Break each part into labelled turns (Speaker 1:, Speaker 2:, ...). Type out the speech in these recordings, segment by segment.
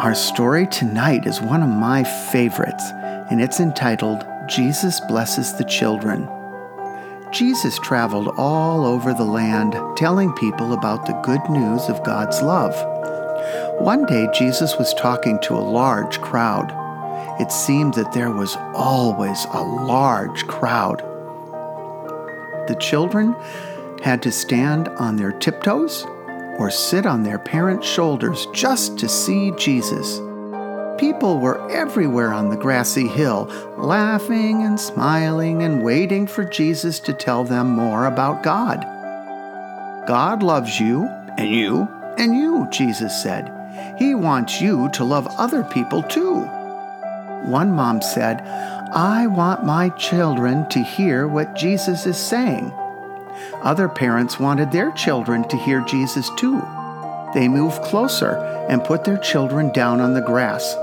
Speaker 1: Our story tonight is one of my favorites, and it's entitled Jesus Blesses the Children. Jesus traveled all over the land telling people about the good news of God's love. One day, Jesus was talking to a large crowd. It seemed that there was always a large crowd. The children had to stand on their tiptoes or sit on their parents' shoulders just to see Jesus. People were everywhere on the grassy hill, laughing and smiling and waiting for Jesus to tell them more about God. God loves you, and you, and you, Jesus said. He wants you to love other people too. One mom said, I want my children to hear what Jesus is saying. Other parents wanted their children to hear Jesus too. They moved closer and put their children down on the grass.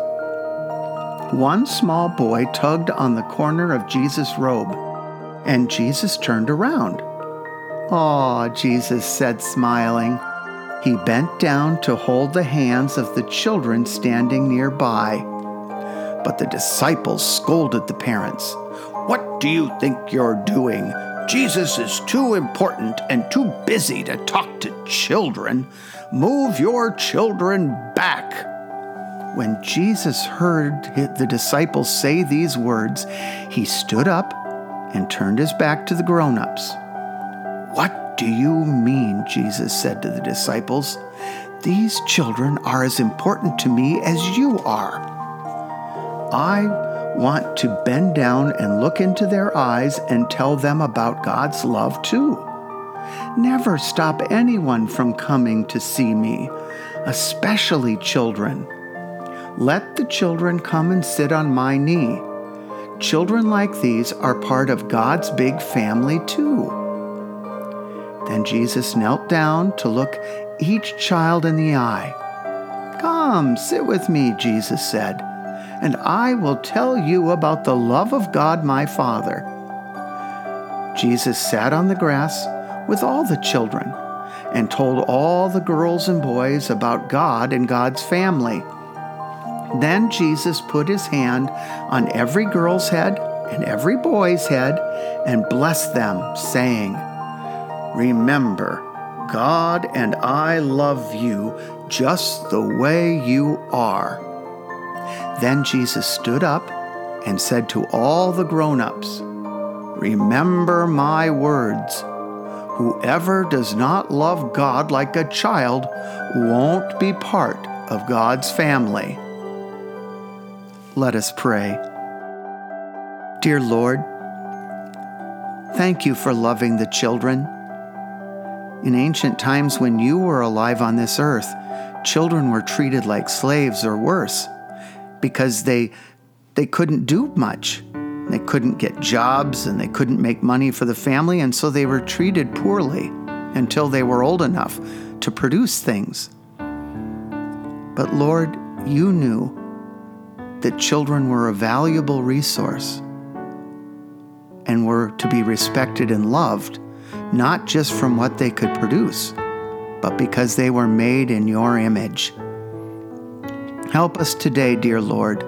Speaker 1: One small boy tugged on the corner of Jesus' robe, and Jesus turned around. Aw, Jesus said, smiling. He bent down to hold the hands of the children standing nearby. But the disciples scolded the parents. What do you think you're doing? Jesus is too important and too busy to talk to children. Move your children back. When Jesus heard the disciples say these words, he stood up and turned his back to the grown ups. What do you mean? Jesus said to the disciples. These children are as important to me as you are. I want to bend down and look into their eyes and tell them about God's love too. Never stop anyone from coming to see me, especially children. Let the children come and sit on my knee. Children like these are part of God's big family too. Then Jesus knelt down to look each child in the eye. Come, sit with me, Jesus said and I will tell you about the love of God my Father. Jesus sat on the grass with all the children and told all the girls and boys about God and God's family. Then Jesus put his hand on every girl's head and every boy's head and blessed them, saying, Remember, God and I love you just the way you are. Then Jesus stood up and said to all the grown ups, Remember my words. Whoever does not love God like a child won't be part of God's family. Let us pray. Dear Lord, thank you for loving the children. In ancient times, when you were alive on this earth, children were treated like slaves or worse because they, they couldn't do much. They couldn't get jobs and they couldn't make money for the family, and so they were treated poorly until they were old enough to produce things. But Lord, you knew that children were a valuable resource and were to be respected and loved, not just from what they could produce, but because they were made in your image. Help us today, dear Lord,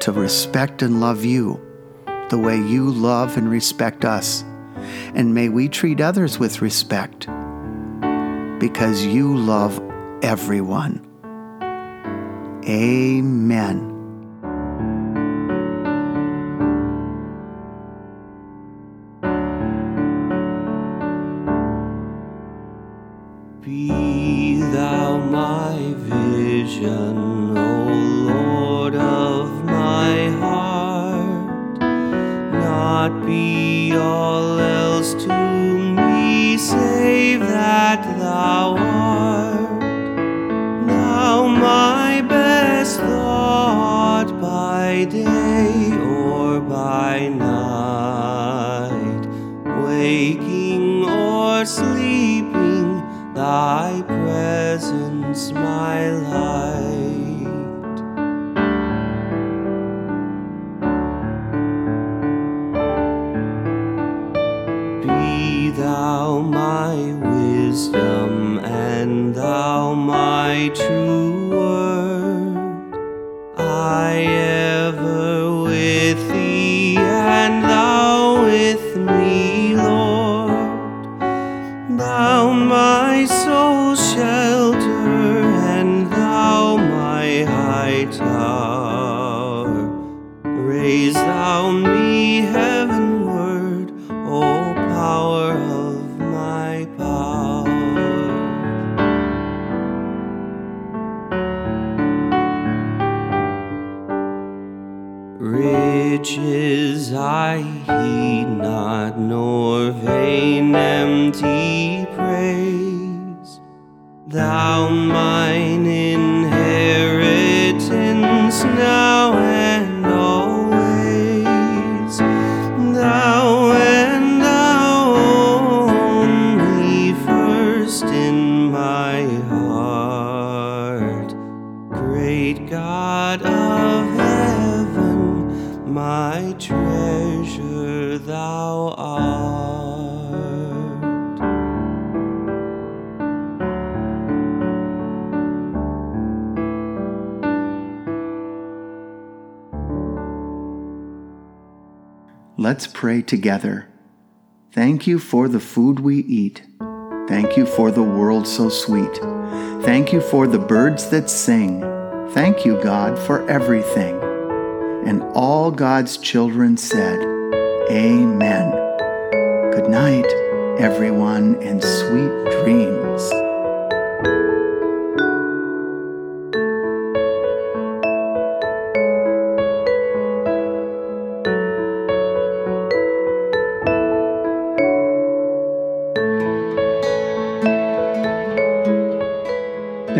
Speaker 1: to respect and love you the way you love and respect us. And may we treat others with respect because you love everyone. Amen.
Speaker 2: O Lord of my heart, not be all else to me save that thou art. Now my best thought by day or by night, waking or sleeping, thy presence my light. Thou my wisdom and thou my true word. I ever with thee and thou with me, Lord. Thou my soul's Riches I heed not, nor vain empty praise. Thou mine
Speaker 1: Let's pray together. Thank you for the food we eat. Thank you for the world so sweet. Thank you for the birds that sing. Thank you, God, for everything. And all God's children said, Amen. Good night, everyone, and sweet dreams.